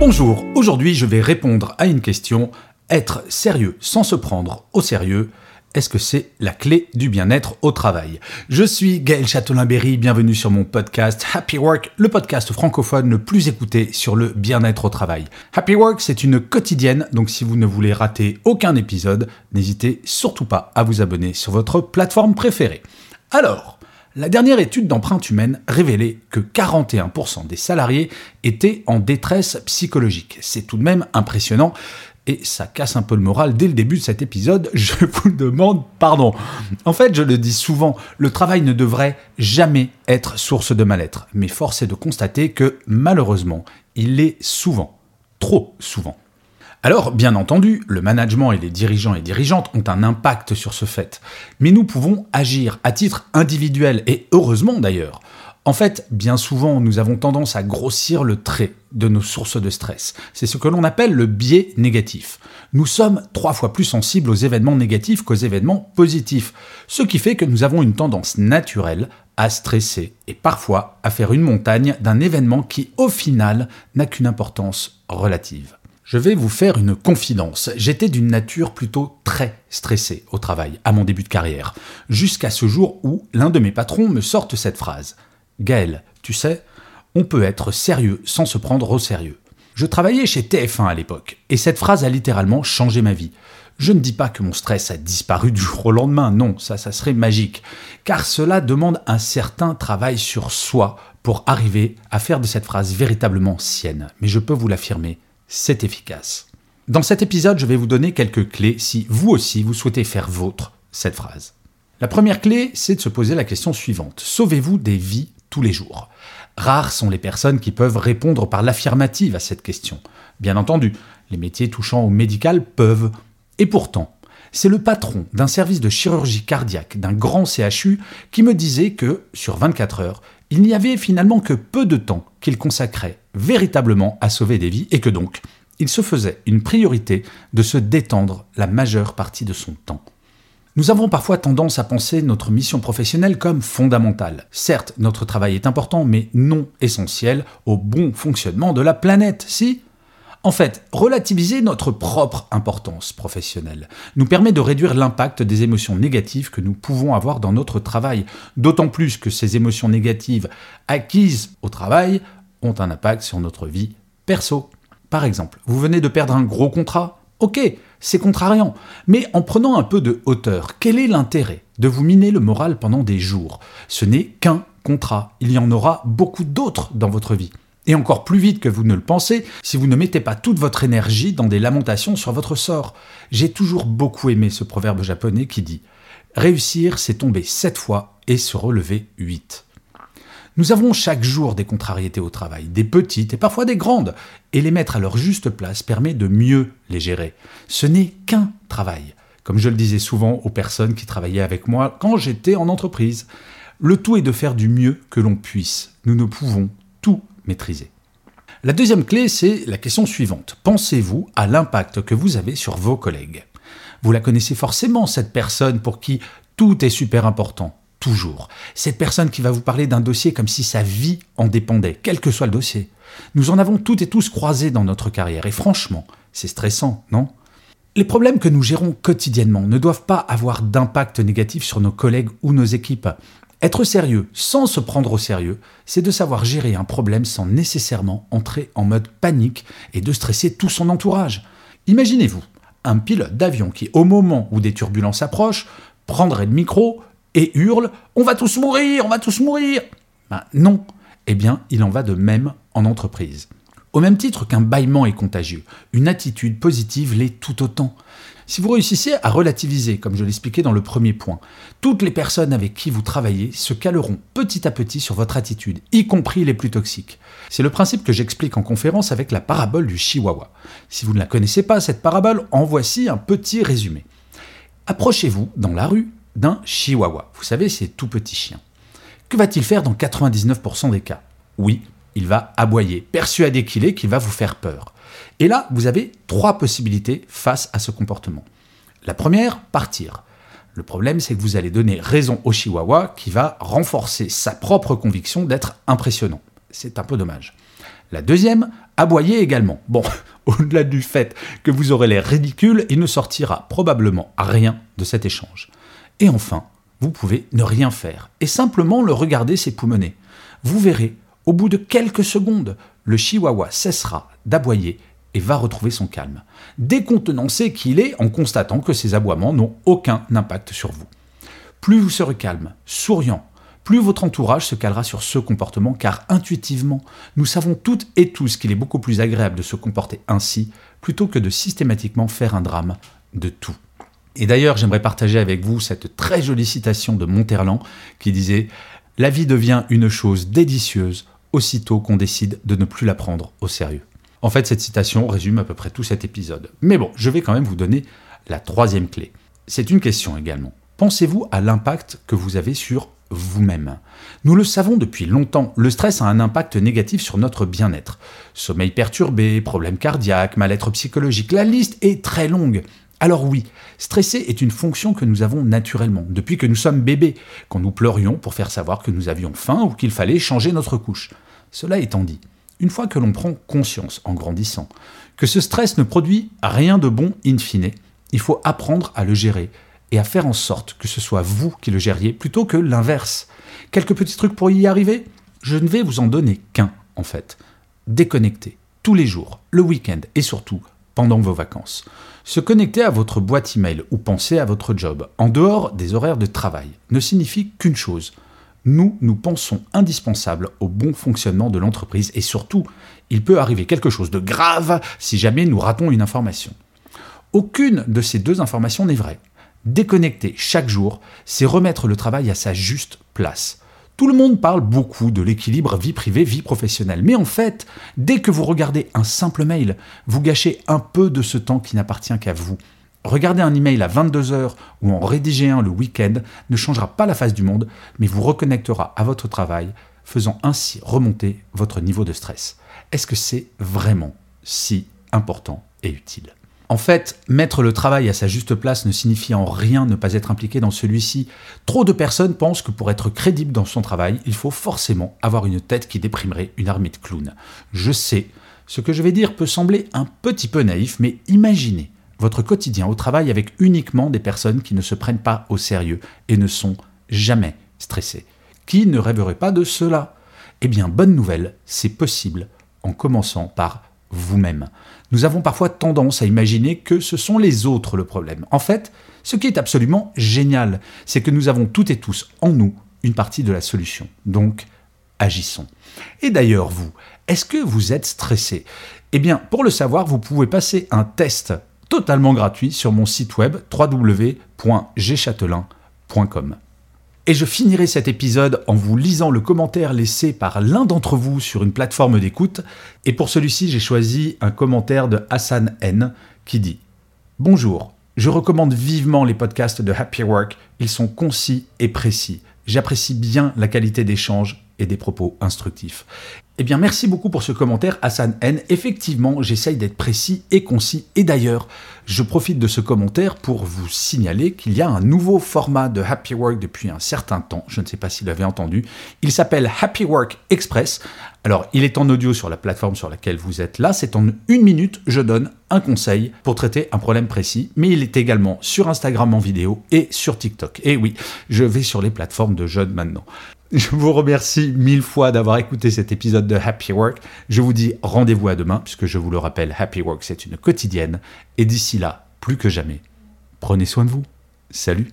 Bonjour, aujourd'hui je vais répondre à une question. Être sérieux sans se prendre au sérieux, est-ce que c'est la clé du bien-être au travail? Je suis Gaël Châtelain-Berry, bienvenue sur mon podcast Happy Work, le podcast francophone le plus écouté sur le bien-être au travail. Happy Work, c'est une quotidienne, donc si vous ne voulez rater aucun épisode, n'hésitez surtout pas à vous abonner sur votre plateforme préférée. Alors, la dernière étude d'empreinte humaine révélait que 41% des salariés étaient en détresse psychologique. C'est tout de même impressionnant et ça casse un peu le moral dès le début de cet épisode, je vous demande pardon. En fait, je le dis souvent, le travail ne devrait jamais être source de mal-être, mais force est de constater que malheureusement, il l'est souvent, trop souvent. Alors, bien entendu, le management et les dirigeants et dirigeantes ont un impact sur ce fait, mais nous pouvons agir à titre individuel, et heureusement d'ailleurs. En fait, bien souvent, nous avons tendance à grossir le trait de nos sources de stress. C'est ce que l'on appelle le biais négatif. Nous sommes trois fois plus sensibles aux événements négatifs qu'aux événements positifs, ce qui fait que nous avons une tendance naturelle à stresser et parfois à faire une montagne d'un événement qui, au final, n'a qu'une importance relative. Je vais vous faire une confidence. J'étais d'une nature plutôt très stressée au travail, à mon début de carrière, jusqu'à ce jour où l'un de mes patrons me sorte cette phrase. Gaël, tu sais, on peut être sérieux sans se prendre au sérieux. Je travaillais chez TF1 à l'époque, et cette phrase a littéralement changé ma vie. Je ne dis pas que mon stress a disparu du jour au lendemain, non, ça, ça serait magique, car cela demande un certain travail sur soi pour arriver à faire de cette phrase véritablement sienne. Mais je peux vous l'affirmer, c'est efficace. Dans cet épisode, je vais vous donner quelques clés si vous aussi vous souhaitez faire vôtre cette phrase. La première clé, c'est de se poser la question suivante. Sauvez-vous des vies tous les jours? Rares sont les personnes qui peuvent répondre par l'affirmative à cette question. Bien entendu, les métiers touchant au médical peuvent. Et pourtant, c'est le patron d'un service de chirurgie cardiaque d'un grand CHU qui me disait que, sur 24 heures, il n'y avait finalement que peu de temps qu'il consacrait véritablement à sauver des vies et que donc, il se faisait une priorité de se détendre la majeure partie de son temps. Nous avons parfois tendance à penser notre mission professionnelle comme fondamentale. Certes, notre travail est important, mais non essentiel au bon fonctionnement de la planète, si? En fait, relativiser notre propre importance professionnelle nous permet de réduire l'impact des émotions négatives que nous pouvons avoir dans notre travail, d'autant plus que ces émotions négatives acquises au travail ont un impact sur notre vie perso. Par exemple, vous venez de perdre un gros contrat. Ok, c'est contrariant, mais en prenant un peu de hauteur, quel est l'intérêt de vous miner le moral pendant des jours? Ce n'est qu'un contrat, il y en aura beaucoup d'autres dans votre vie. Et encore plus vite que vous ne le pensez si vous ne mettez pas toute votre énergie dans des lamentations sur votre sort. J'ai toujours beaucoup aimé ce proverbe japonais qui dit ⁇ Réussir, c'est tomber sept fois et se relever huit ⁇ nous avons chaque jour des contrariétés au travail, des petites et parfois des grandes, et les mettre à leur juste place permet de mieux les gérer. Ce n'est qu'un travail, comme je le disais souvent aux personnes qui travaillaient avec moi quand j'étais en entreprise. Le tout est de faire du mieux que l'on puisse. Nous ne pouvons tout maîtriser. La deuxième clé, c'est la question suivante. Pensez-vous à l'impact que vous avez sur vos collègues? Vous la connaissez forcément, cette personne pour qui tout est super important toujours. Cette personne qui va vous parler d'un dossier comme si sa vie en dépendait, quel que soit le dossier. Nous en avons toutes et tous croisé dans notre carrière, et franchement, c'est stressant, non? Les problèmes que nous gérons quotidiennement ne doivent pas avoir d'impact négatif sur nos collègues ou nos équipes. Être sérieux sans se prendre au sérieux, c'est de savoir gérer un problème sans nécessairement entrer en mode panique et de stresser tout son entourage. Imaginez-vous un pilote d'avion qui, au moment où des turbulences approchent, prendrait le micro, et hurle On va tous mourir, on va tous mourir ben Non. Eh bien, il en va de même en entreprise. Au même titre qu'un bâillement est contagieux, une attitude positive l'est tout autant. Si vous réussissez à relativiser, comme je l'expliquais dans le premier point, toutes les personnes avec qui vous travaillez se caleront petit à petit sur votre attitude, y compris les plus toxiques. C'est le principe que j'explique en conférence avec la parabole du chihuahua. Si vous ne la connaissez pas, cette parabole, en voici un petit résumé. Approchez-vous dans la rue d'un chihuahua. Vous savez, c'est tout petit chien. Que va-t-il faire dans 99% des cas? Oui, il va aboyer, persuadé qu'il est qu'il va vous faire peur. Et là, vous avez trois possibilités face à ce comportement. La première, partir. Le problème, c'est que vous allez donner raison au chihuahua qui va renforcer sa propre conviction d'être impressionnant. C'est un peu dommage. La deuxième, aboyer également. Bon, au-delà du fait que vous aurez l'air ridicule, il ne sortira probablement rien de cet échange. Et enfin, vous pouvez ne rien faire et simplement le regarder s'époumoner. Vous verrez, au bout de quelques secondes, le chihuahua cessera d'aboyer et va retrouver son calme, décontenancé qu'il est en constatant que ses aboiements n'ont aucun impact sur vous. Plus vous serez calme, souriant, plus votre entourage se calera sur ce comportement, car intuitivement, nous savons toutes et tous qu'il est beaucoup plus agréable de se comporter ainsi, plutôt que de systématiquement faire un drame de tout. Et d'ailleurs, j'aimerais partager avec vous cette très jolie citation de Monterland qui disait La vie devient une chose délicieuse aussitôt qu'on décide de ne plus la prendre au sérieux. En fait, cette citation résume à peu près tout cet épisode. Mais bon, je vais quand même vous donner la troisième clé. C'est une question également. Pensez-vous à l'impact que vous avez sur vous-même? Nous le savons depuis longtemps, le stress a un impact négatif sur notre bien-être. Sommeil perturbé, problèmes cardiaques, mal-être psychologique, la liste est très longue. Alors oui, stresser est une fonction que nous avons naturellement, depuis que nous sommes bébés, quand nous pleurions pour faire savoir que nous avions faim ou qu'il fallait changer notre couche. Cela étant dit, une fois que l'on prend conscience, en grandissant, que ce stress ne produit rien de bon in fine, il faut apprendre à le gérer et à faire en sorte que ce soit vous qui le gériez plutôt que l'inverse. Quelques petits trucs pour y arriver? Je ne vais vous en donner qu'un, en fait. Déconnecter, tous les jours, le week-end et surtout pendant vos vacances. Se connecter à votre boîte email ou penser à votre job, en dehors des horaires de travail, ne signifie qu'une chose. Nous, nous pensons indispensable au bon fonctionnement de l'entreprise et surtout, il peut arriver quelque chose de grave si jamais nous ratons une information. Aucune de ces deux informations n'est vraie. Déconnecter chaque jour, c'est remettre le travail à sa juste place. Tout le monde parle beaucoup de l'équilibre vie privée-vie professionnelle, mais en fait, dès que vous regardez un simple mail, vous gâchez un peu de ce temps qui n'appartient qu'à vous. Regarder un email à 22h ou en rédiger un le week-end ne changera pas la face du monde, mais vous reconnectera à votre travail, faisant ainsi remonter votre niveau de stress. Est-ce que c'est vraiment si important et utile? En fait, mettre le travail à sa juste place ne signifie en rien ne pas être impliqué dans celui-ci. Trop de personnes pensent que pour être crédible dans son travail, il faut forcément avoir une tête qui déprimerait une armée de clowns. Je sais, ce que je vais dire peut sembler un petit peu naïf, mais imaginez votre quotidien au travail avec uniquement des personnes qui ne se prennent pas au sérieux et ne sont jamais stressées. Qui ne rêverait pas de cela? Eh bien, bonne nouvelle, c'est possible en commençant par vous-même. Nous avons parfois tendance à imaginer que ce sont les autres le problème. En fait, ce qui est absolument génial, c'est que nous avons toutes et tous en nous une partie de la solution. Donc, agissons. Et d'ailleurs, vous, est-ce que vous êtes stressé? Eh bien, pour le savoir, vous pouvez passer un test totalement gratuit sur mon site web www.gchatelain.com. Et je finirai cet épisode en vous lisant le commentaire laissé par l'un d'entre vous sur une plateforme d'écoute. Et pour celui-ci, j'ai choisi un commentaire de Hassan N qui dit Bonjour, je recommande vivement les podcasts de Happy Work. Ils sont concis et précis. J'apprécie bien la qualité d'échange et des propos instructifs. Eh bien, merci beaucoup pour ce commentaire, Hassan N. Effectivement, j'essaye d'être précis et concis. Et d'ailleurs, je profite de ce commentaire pour vous signaler qu'il y a un nouveau format de Happy Work depuis un certain temps. Je ne sais pas s'il l'avez entendu. Il s'appelle Happy Work Express. Alors, il est en audio sur la plateforme sur laquelle vous êtes là. C'est en une minute, je donne un conseil pour traiter un problème précis. Mais il est également sur Instagram en vidéo et sur TikTok. Et oui, je vais sur les plateformes de jeunes maintenant. Je vous remercie mille fois d'avoir écouté cet épisode de Happy Work. Je vous dis rendez-vous à demain, puisque je vous le rappelle, Happy Work, c'est une quotidienne. Et d'ici là, plus que jamais, prenez soin de vous. Salut.